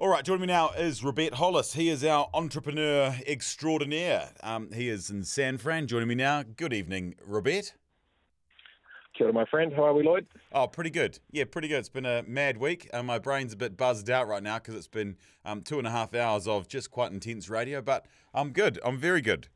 All right, joining me now is Robert Hollis. He is our entrepreneur extraordinaire. Um, he is in San Fran. Joining me now. Good evening, Robert. Kia ora, my friend. How are we, Lloyd? Oh, pretty good. Yeah, pretty good. It's been a mad week. Uh, my brain's a bit buzzed out right now because it's been um, two and a half hours of just quite intense radio, but I'm good. I'm very good.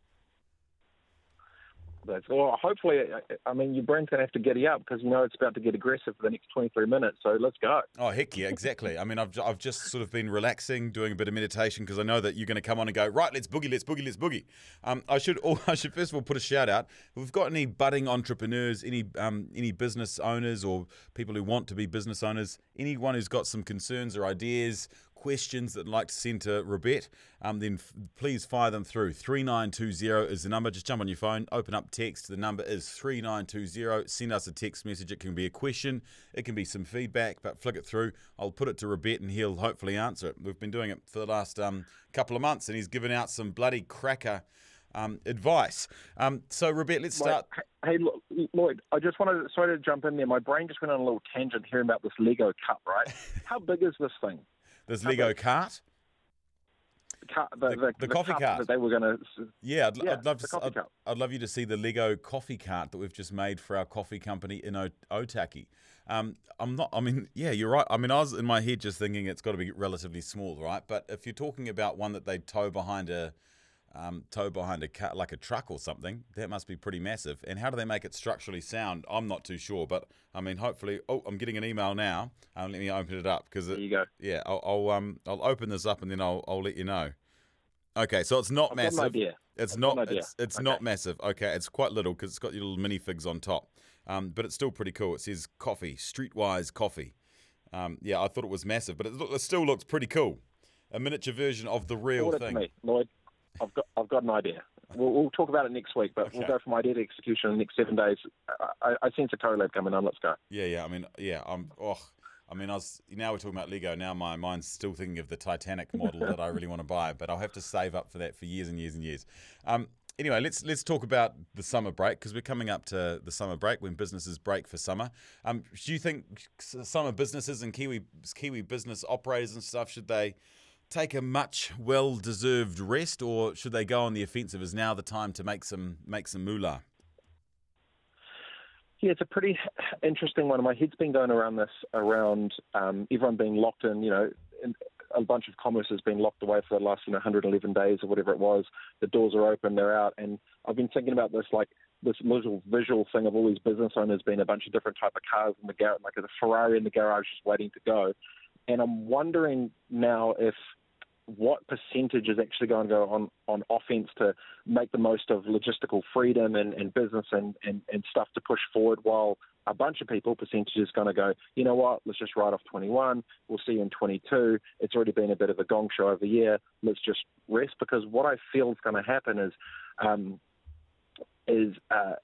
Well, hopefully, I- I mean, your brain's going to have to get you up because you know it's about to get aggressive for the next 23 minutes. So let's go. Oh, heck yeah, exactly. I mean, I've, I've just sort of been relaxing, doing a bit of meditation because I know that you're going to come on and go, right, let's boogie, let's boogie, let's boogie. Um, I should I should first of all put a shout out. If we've got any budding entrepreneurs, any um, any business owners or people who want to be business owners, anyone who's got some concerns or ideas, questions that like to send to Robert, um, then f- please fire them through. 3920 is the number. Just jump on your phone, open up text. The number is 3920. Send us a text message. It can be a question, it can be some feedback, but flick it through. I'll put it to Robert and he'll hopefully answer it. We've been doing it for the last um, couple of months and he's given out some bloody cracker um, advice. Um, so, Robert, let's start. Hey, Lloyd, I just wanted to, sorry to jump in there. My brain just went on a little tangent hearing about this Lego cup, right? How big is this thing? This Lego cart. Cup, the, The- the coffee cart. That they were going to. Yeah, I'd, Yeah, I'd love the to. coffee I'd. I'd love you to see the Lego coffee cart that we've just made for our coffee company in o- Otaki. Um, I'm not. I mean, yeah, you're right. I mean, I was in my head just thinking it's got to be relatively small, right? But if you're talking about one that they tow behind a um, tow behind a car, like a truck or something, that must be pretty massive. And how do they make it structurally sound? I'm not too sure, but I mean, hopefully. Oh, I'm getting an email now. Um, let me open it up because There you go. yeah, I'll, I'll um I'll open this up and then I'll I'll let you know. Okay, so it's not I've got an massive. idea. It's I've not. idea. It's it's Okay. not massive. Okay, it's quite little because it's got your little minifigs on top. Um, but it's still pretty cool. It says coffee, streetwise coffee. Um, yeah, I thought it was massive, but it, look, it still looks pretty cool. A miniature version of the real thing. me, Lloyd. I've got, I've got an idea. We'll, we'll talk about it next week, but we'll go from idea to execution in the next seven days. I, I, sense a collab coming on. Let's go. Yeah, yeah. I mean, yeah. I'm. Oh, I mean, I was. Now we're talking about Lego. Now my mind's still thinking of the Titanic model that I really want to buy, but I'll have to save up for that for years and years and years. Um. Anyway, let's let's talk about the summer break because we're coming up to the summer break when businesses break for summer. Um, do you think summer businesses and Kiwi Kiwi business operators and stuff should they take a much well deserved rest or should they go on the offensive? Is now the time to make some make some moolah? Yeah, it's a pretty interesting one. My head's been going around this, around um, everyone being locked in. You know, a bunch of commerce has been locked away for the last you know 111 days or whatever it was. The doors are open, they're out, and I've been thinking about this like this little visual thing of all these business owners being a bunch of different type of cars in the garage, like a Ferrari in the garage just waiting to go. And I'm wondering now if what percentage is actually going to go on, on offense to make the most of logistical freedom and, and business and, and, and stuff to push forward while a bunch of people, percentage is going to go, you know what, let's just write off 21. We'll see you in 22. It's already been a bit of a gong show over year. Let's just rest because what I feel is going to happen is um, is uh,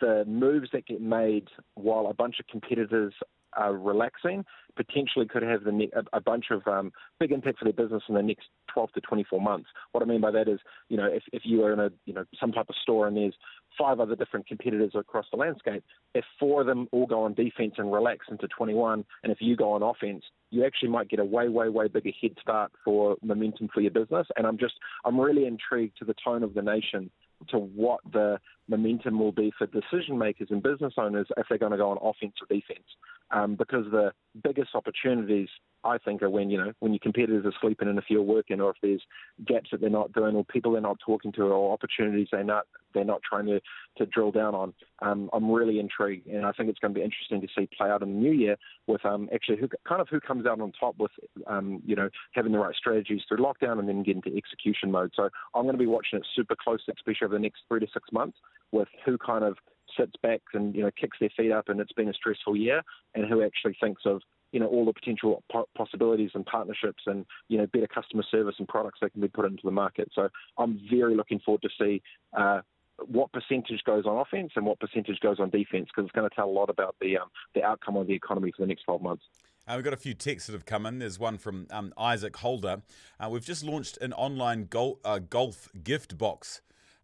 the moves that get made while a bunch of competitors are relaxing potentially could have the ne- a, a bunch of um, big impact for their business in the next 12 to 24 months. What I mean by that is, you know, if, if you are in a you know some type of store and there's five other different competitors across the landscape, if four of them all go on defense and relax into 21, and if you go on offense, you actually might get a way, way, way bigger head start for momentum for your business. And I'm just, I'm really intrigued to the tone of the nation to what the momentum will be for decision makers and business owners if they're going to go on offense or defense. Um, because the biggest opportunities, I think, are when you know when your competitors are sleeping and if you're working, or if there's gaps that they're not doing, or people they're not talking to, or opportunities they're not they're not trying to to drill down on. Um, I'm really intrigued, and I think it's going to be interesting to see play out in the new year with um, actually who kind of who comes out on top with um, you know having the right strategies through lockdown and then get into execution mode. So I'm going to be watching it super closely, especially over the next three to six months, with who kind of sits back and you know kicks their feet up, and it's been a stressful year, and who actually thinks of you know all the potential po- possibilities and partnerships and you know better customer service and products that can be put into the market. So I'm very looking forward to see. Uh, what percentage goes on offense and what percentage goes on defense because it's going to tell a lot about the um, the outcome of the economy for the next 12 months. Uh, we've got a few texts that have come in. There's one from um, Isaac Holder. Uh, we've just launched an online gol- uh, golf gift box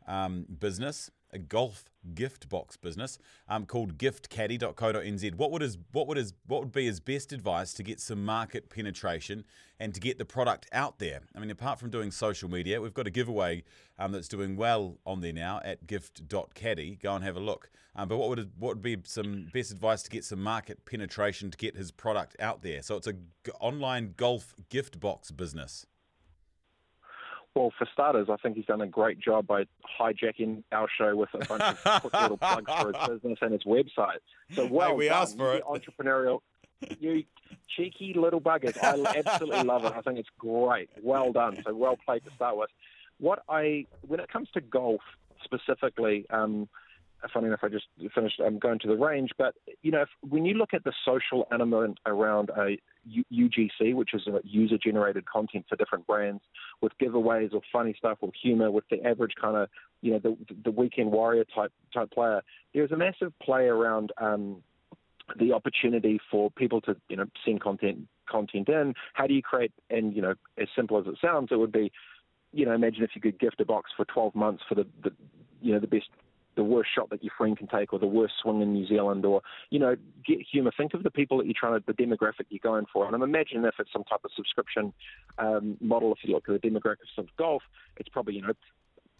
um, business. A golf gift box business um, called giftcaddy.co.nz. What would his what would his what would be his best advice to get some market penetration and to get the product out there? I mean, apart from doing social media, we've got a giveaway um, that's doing well on there now at gift.caddy. Go and have a look. Um, but what would what would be some best advice to get some market penetration to get his product out there? So it's a g- online golf gift box business. Well, for starters, I think he's done a great job by hijacking our show with a bunch of quick little plugs for his business and his website. So well hey, we done. asked for you it. Entrepreneurial. You cheeky little buggers. I absolutely love it. I think it's great. Well done. So well played to start with. What I, when it comes to golf specifically, um, funny enough, I just finished. I'm going to the range, but you know, if, when you look at the social element around a UGC, which is user-generated content for different brands, with giveaways or funny stuff or humor, with the average kind of you know the the weekend warrior type type player, there's a massive play around. Um, the opportunity for people to you know send content content in. How do you create? And you know, as simple as it sounds, it would be, you know, imagine if you could gift a box for 12 months for the, the you know the best the worst shot that your friend can take or the worst swing in New Zealand or, you know, get humour. Think of the people that you're trying to, the demographic you're going for. And I'm imagining if it's some type of subscription um, model, if you look at the demographics of golf, it's probably, you know,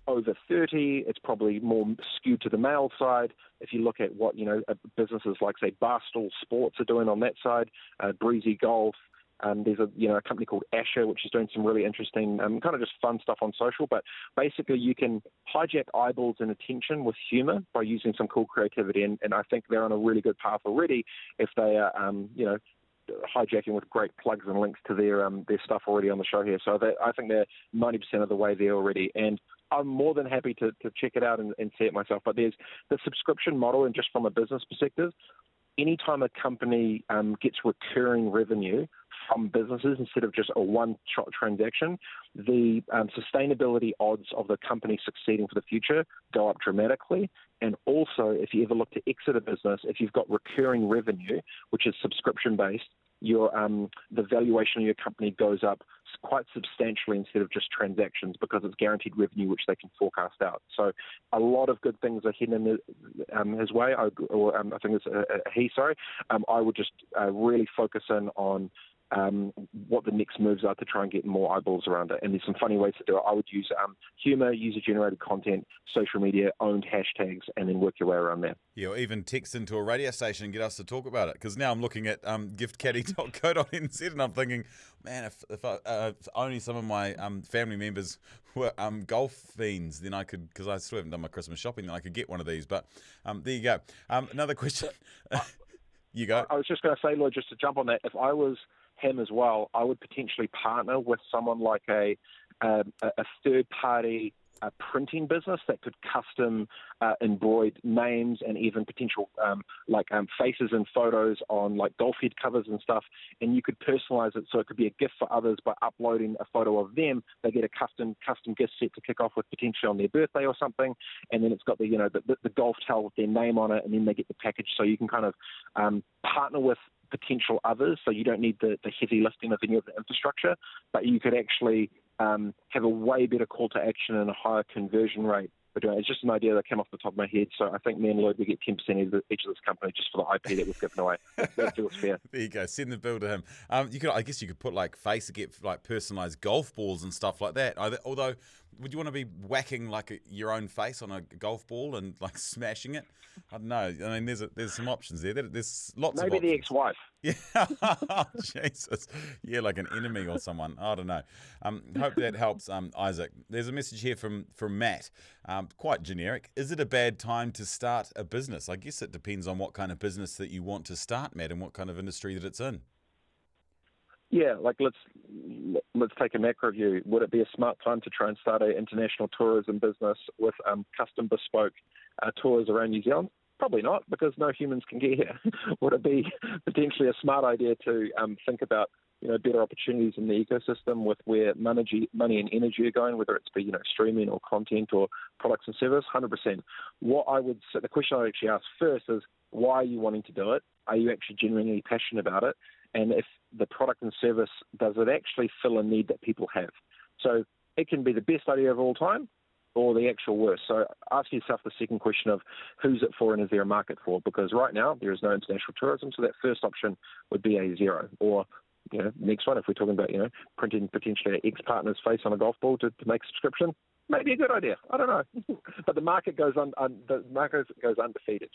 over 30. It's probably more skewed to the male side. If you look at what, you know, businesses like, say, Barstool Sports are doing on that side, uh, Breezy Golf, um, there's a you know a company called Asher which is doing some really interesting um, kind of just fun stuff on social. But basically, you can hijack eyeballs and attention with humor by using some cool creativity, and, and I think they're on a really good path already. If they are um, you know hijacking with great plugs and links to their um, their stuff already on the show here. So I think they're 90% of the way there already, and I'm more than happy to, to check it out and, and see it myself. But there's the subscription model, and just from a business perspective, anytime a company um, gets recurring revenue from businesses instead of just a one-shot transaction, the um, sustainability odds of the company succeeding for the future go up dramatically. And also, if you ever look to exit a business, if you've got recurring revenue, which is subscription-based, your um, the valuation of your company goes up quite substantially instead of just transactions because it's guaranteed revenue which they can forecast out. So a lot of good things are hidden in um, his way, I, or um, I think it's a, a he. Sorry, um, I would just uh, really focus in on um, what the next moves are to try and get more eyeballs around it. And there's some funny ways to do it. I would use um, humor, user generated content, social media, owned hashtags, and then work your way around there. Yeah, or even text into a radio station and get us to talk about it. Because now I'm looking at um, giftcaddy.co.nz and I'm thinking, man, if, if, I, uh, if only some of my um, family members were um, golf fiends, then I could, because I still haven't done my Christmas shopping, then I could get one of these. But um, there you go. Um, another question. you go. I was just going to say, Lloyd, just to jump on that, if I was him as well, I would potentially partner with someone like a um, a, a third party a printing business that could custom uh, embroid names and even potential um, like um, faces and photos on like golf head covers and stuff. And you could personalize it so it could be a gift for others by uploading a photo of them. They get a custom custom gift set to kick off with potentially on their birthday or something. And then it's got the you know the, the, the golf towel with their name on it, and then they get the package. So you can kind of um, partner with potential others. So you don't need the, the heavy lifting of any of the infrastructure, but you could actually um, have a way better call to action and a higher conversion rate doing. It's just an idea that came off the top of my head. So I think me and Lloyd we get ten percent of each of this company just for the IP that we've given away. that feels fair. there you go. Send the bill to him. Um, you could, I guess, you could put like face to get like personalized golf balls and stuff like that. Although, would you want to be whacking like a, your own face on a golf ball and like smashing it? I don't know. I mean, there's a, there's some options there. There's lots. Maybe of Maybe the ex-wife. Yeah, Jesus. Yeah, like an enemy or someone. I don't know. Um, hope that helps, um, Isaac. There's a message here from from Matt. Um, quite generic. Is it a bad time to start a business? I guess it depends on what kind of business that you want to start, Matt, and what kind of industry that it's in. Yeah, like let's let's take a macro view. Would it be a smart time to try and start an international tourism business with um, custom bespoke uh, tours around New Zealand? Probably not, because no humans can get here. Would it be potentially a smart idea to um, think about you know better opportunities in the ecosystem with where money, money and energy are going, whether it's be you know streaming or content or products and service? Hundred percent. What I would say, the question I would actually ask first is why are you wanting to do it? Are you actually genuinely passionate about it? And if the product and service does it actually fill a need that people have. So it can be the best idea of all time, or the actual worst. So ask yourself the second question of who's it for and is there a market for? Because right now there is no international tourism, so that first option would be a zero. Or you know, next one, if we're talking about you know printing potentially an ex-partner's face on a golf ball to, to make subscription, maybe a good idea. I don't know, but the market goes on, un, the market goes undefeated.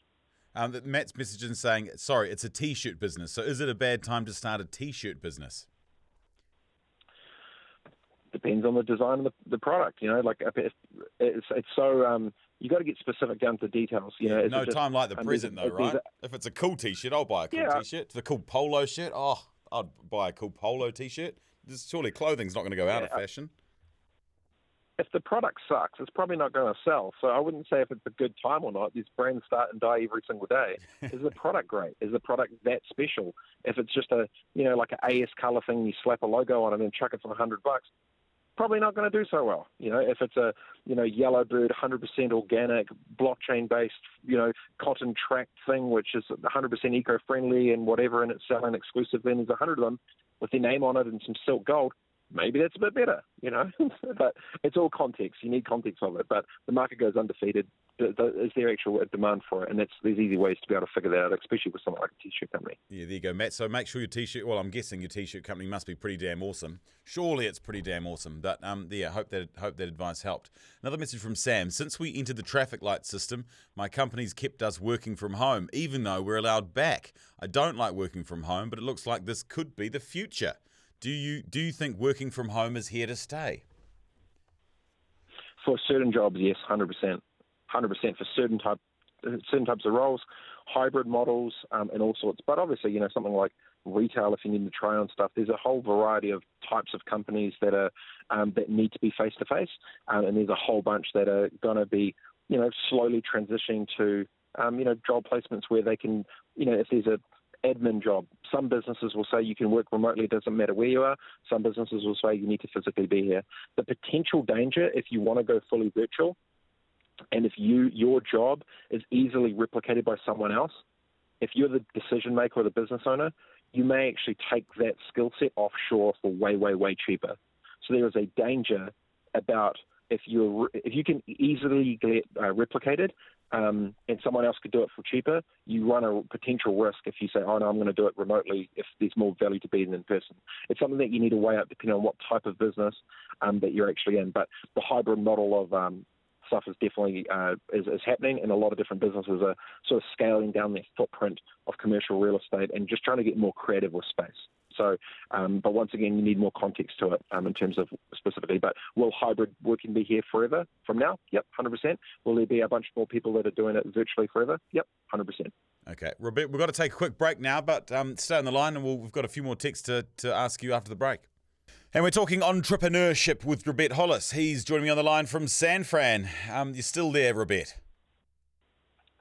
Um, Matt's messaging saying, "Sorry, it's a t-shirt business. So is it a bad time to start a t-shirt business?" depends on the design of the, the product. You know, like it's it's, so um, you got to get specific down to details. You know, no time like the present though, right? if it's a cool T-shirt, I'll buy a cool yeah. T-shirt. The cool polo shirt, oh, I'd buy a cool polo T-shirt. This, surely clothing's not going to go out yeah. of fashion. If the product sucks, it's probably not going to sell. So I wouldn't say if it's a good time or not. These brands start and die every single day. Is the product great? Is the product that special? If it's just a you know like an AS color thing, you slap a logo on it and chuck it for a hundred bucks, probably not going to do so well. You know, if it's a you know Yellowbird 100% organic, blockchain-based, you know, cotton track thing, which is 100% eco-friendly and whatever, and it's selling exclusively, and there's a hundred of them with their name on it and some silk gold. Maybe that's a bit better, you know. but it's all context. You need context of it. But the market goes undefeated is there actual demand for it? And that's there's easy ways to be able to figure that out, especially with something like a t-shirt company. Yeah, there you go, Matt. So make sure your t-shirt. Well, I'm guessing your t-shirt company must be pretty damn awesome. Surely it's pretty damn awesome. But um, yeah, hope that hope that advice helped. Another message from Sam. Since we entered the traffic light system, my company's kept us working from home, even though we're allowed back. I don't like working from home, but it looks like this could be the future. Do you do you think working from home is here to stay? For certain jobs, yes, hundred percent. 100% for certain type certain types of roles, hybrid models, um, and all sorts. But obviously, you know, something like retail, if you need to try on stuff, there's a whole variety of types of companies that are um, that need to be face to face, and there's a whole bunch that are going to be, you know, slowly transitioning to, um, you know, job placements where they can, you know, if there's a admin job. Some businesses will say you can work remotely, it doesn't matter where you are. Some businesses will say you need to physically be here. The potential danger, if you want to go fully virtual, and if you your job is easily replicated by someone else, if you're the decision maker or the business owner, you may actually take that skill set offshore for way, way, way cheaper. So there is a danger about if you if you can easily get uh, replicated um, and someone else could do it for cheaper, you run a potential risk if you say, "Oh no, I'm going to do it remotely." If there's more value to be in person, it's something that you need to weigh up depending on what type of business um, that you're actually in. But the hybrid model of um, stuff is definitely uh, is, is happening, and a lot of different businesses are sort of scaling down their footprint of commercial real estate and just trying to get more creative with space. So, um, but once again, you need more context to it um, in terms of specifically. But will hybrid working be here forever from now? Yep, 100%. Will there be a bunch more people that are doing it virtually forever? Yep, 100%. Okay, Robert, we've got to take a quick break now, but um, stay on the line and we we have got a few more texts to, to ask you after the break. And we're talking entrepreneurship with Robert Hollis. He's joining me on the line from San Fran. Um, you're still there, Robert?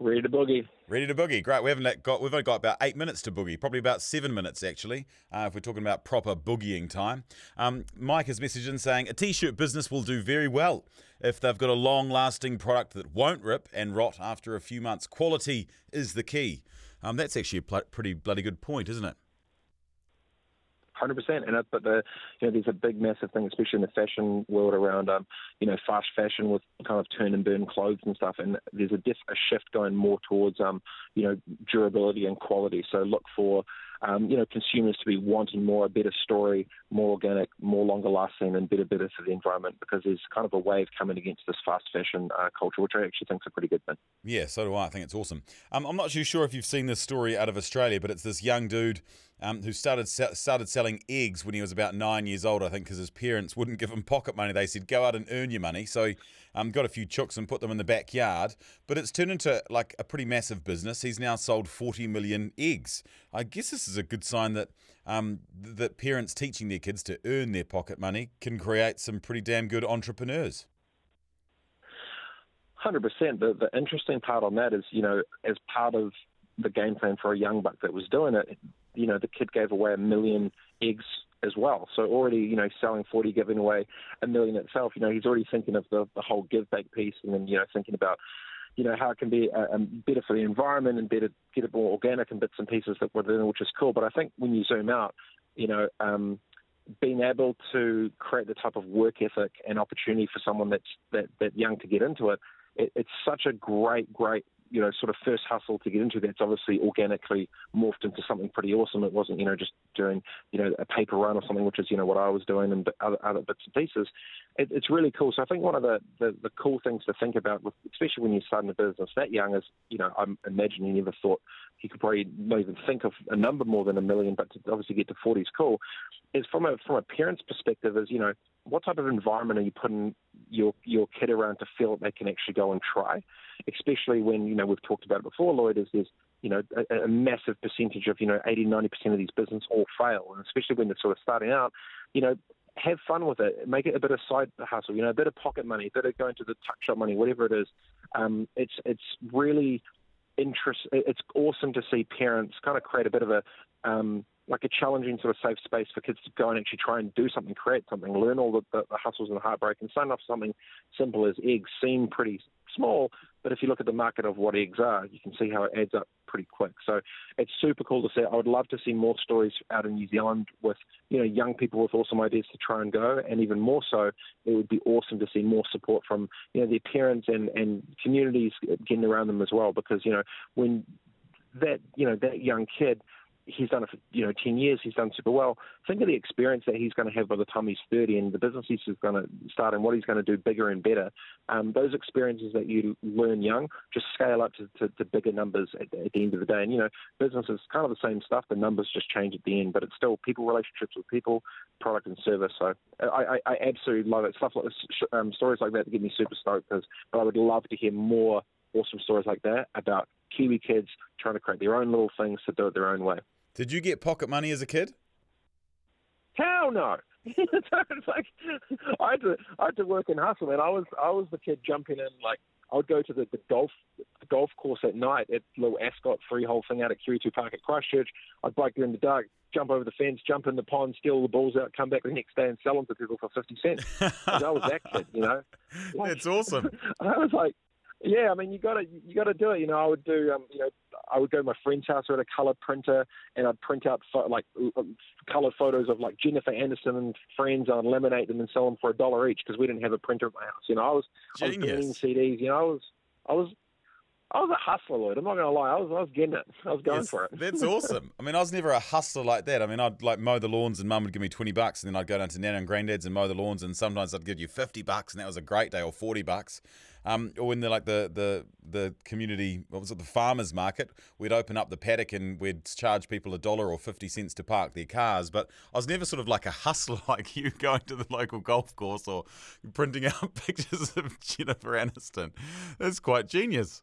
Ready to boogie. Ready to boogie. Great. We haven't got. We've only got about eight minutes to boogie. Probably about seven minutes actually, uh, if we're talking about proper boogieing time. Um, Mike has messaged in saying a t-shirt business will do very well if they've got a long-lasting product that won't rip and rot after a few months. Quality is the key. Um, that's actually a pl- pretty bloody good point, isn't it? Hundred percent. And but the you know there's a big massive thing, especially in the fashion world around um you know fast fashion with kind of turn and burn clothes and stuff. And there's a a shift going more towards um you know durability and quality. So look for um, you know, consumers to be wanting more, a better story, more organic, more longer lasting, and better, better for the environment because there's kind of a wave coming against this fast fashion uh, culture, which I actually think is a pretty good thing. Yeah, so do I. I think it's awesome. Um, I'm not too sure if you've seen this story out of Australia, but it's this young dude um, who started started selling eggs when he was about nine years old, I think, because his parents wouldn't give him pocket money. They said, "Go out and earn your money." So he um, got a few chooks and put them in the backyard. But it's turned into like a pretty massive business. He's now sold 40 million eggs. I guess this is a good sign that um, that parents teaching their kids to earn their pocket money can create some pretty damn good entrepreneurs. Hundred percent. The the interesting part on that is, you know, as part of the game plan for a young buck that was doing it, you know, the kid gave away a million eggs as well. So already, you know, selling 40, giving away a million itself, you know, he's already thinking of the, the whole give back piece and then, you know, thinking about, you know, how it can be uh, um, better for the environment and better, get it more organic and bits and pieces that were there, which is cool. But I think when you zoom out, you know, um, being able to create the type of work ethic and opportunity for someone that's that, that young to get into it, it, it's such a great, great you know, sort of first hustle to get into that's obviously organically morphed into something pretty awesome. It wasn't, you know, just doing, you know, a paper run or something, which is, you know, what I was doing and other, other bits and pieces. It, it's really cool. So I think one of the, the, the cool things to think about, with, especially when you're starting a business that young, is, you know, I imagine you never thought you could probably not even think of a number more than a million, but to obviously get to 40 is cool. Is from a from a parent's perspective, is you know, what type of environment are you putting your your kid around to feel that they can actually go and try, especially when you know we've talked about it before, Lloyd. Is there's you know a, a massive percentage of you know 80 90 percent of these businesses all fail, and especially when they're sort of starting out, you know. Have fun with it. Make it a bit of side hustle, you know, a bit of pocket money, a bit of going to the tuck shop money, whatever it is. Um, it's it's really interest. It's awesome to see parents kind of create a bit of a um, like a challenging sort of safe space for kids to go and actually try and do something, create something, learn all the, the, the hustles and the heartbreak, and sign off something simple as eggs seem pretty small, but if you look at the market of what eggs are, you can see how it adds up pretty quick. So it's super cool to see. I would love to see more stories out in New Zealand with you know young people with awesome ideas to try and go, and even more so, it would be awesome to see more support from you know their parents and and communities getting around them as well, because you know when that you know that young kid he's done it for you know ten years. He's done super well. Think of the experience that he's going to have by the time he's thirty, and the business he's going to start, and what he's going to do bigger and better. Um, those experiences that you learn young just scale up to, to, to bigger numbers at, at, the end of the day. And you know, business is kind of the same stuff. The numbers just change at the end, but it's still people relationships with people, product and service. So I, I, I absolutely love it. Stuff like um, stories like that get me super stoked. Because, but I would love to hear more awesome stories like that about Kiwi kids trying to create their own little things to do it their own way. Did you get pocket money as a kid? Hell no. it's like I had to I had to work and hustle, and I was I was the kid jumping in like I would go to the, the golf the golf course at night at little Ascot freehold thing out at QE2 Park at Christchurch. I'd bike there in the dark, jump over the fence, jump in the pond, steal the balls out, come back the next day and sell them to people for fifty cents. I was that kid, you know. Like, That's awesome. I was like, yeah, I mean, you got to you got to do it. You know, I would do, um, you know, I would go to my friend's house with a color printer, and I'd print out fo- like colored photos of like Jennifer Aniston and friends, and I'd laminate them and sell them for a dollar each because we didn't have a printer at my house. You know, I was Genius. I was burning CDs. You know, I was I was I was a hustler, Lloyd. I'm not going to lie. I was, I was getting it. I was going yes, for it. that's awesome. I mean, I was never a hustler like that. I mean, I'd like mow the lawns, and Mum would give me twenty bucks, and then I'd go down to Nana and Granddad's and mow the lawns, and sometimes I'd give you fifty bucks, and that was a great day, or forty bucks. Um, or when the like the the the community, what was it, the farmers market, we'd open up the paddock and we'd charge people a dollar or fifty cents to park their cars. But I was never sort of like a hustler like you, going to the local golf course or printing out pictures of Jennifer Aniston. That's quite genius.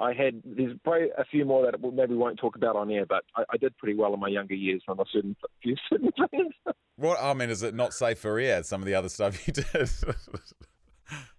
I had there's probably a few more that maybe won't talk about on air, but I, I did pretty well in my younger years on a certain few certain things. What I mean is it not safe for air? Some of the other stuff you did.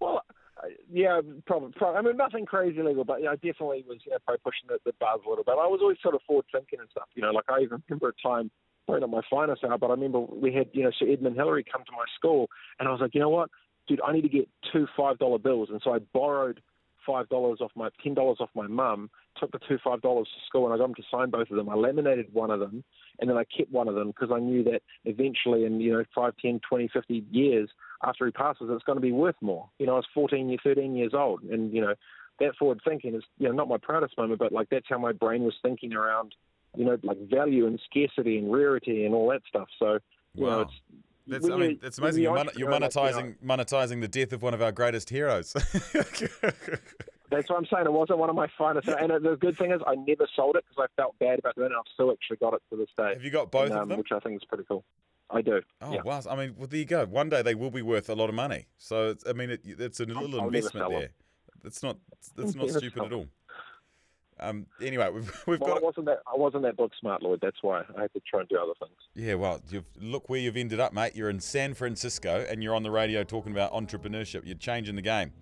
well, uh, yeah, probably, probably. I mean, nothing crazy illegal, but yeah, I definitely was you know, probably pushing the, the bars a little bit. I was always sort of forward thinking and stuff. You know, like I even remember a time probably not my finest hour, but I remember we had you know Sir Edmund Hillary come to my school, and I was like, you know what, dude, I need to get two five dollar bills, and so I borrowed five dollars off my ten dollars off my mum, took the two five dollars to school, and I got him to sign both of them. I laminated one of them, and then I kept one of them because I knew that eventually, in you know five, ten, twenty, fifty years after he passes, it's going to be worth more. You know, I was fourteen, thirteen years old, and you know that forward thinking is you know not my proudest moment, but like that's how my brain was thinking around you know like value and scarcity and rarity and all that stuff. So you know it's that's, I mean, it's amazing. You're, you're monetizing like, monetizing the death of one of our greatest heroes. That's what I'm saying. It wasn't one of my finest. And the good thing is, I never sold it because I felt bad about doing it. I've still actually got it to this day. Have you got both and, um, of them? Which I think is pretty cool. I do. Oh yeah. wow! I mean, well, there you go. One day they will be worth a lot of money. So it's, I mean, it, it's a little I'll investment there. It's not. It's not stupid at all. Um, anyway, we've, we've well, got. I wasn't that. I wasn't that book smart, Lloyd. That's why I had to try and do other things. Yeah, well, you've, look where you've ended up, mate. You're in San Francisco, and you're on the radio talking about entrepreneurship. You're changing the game.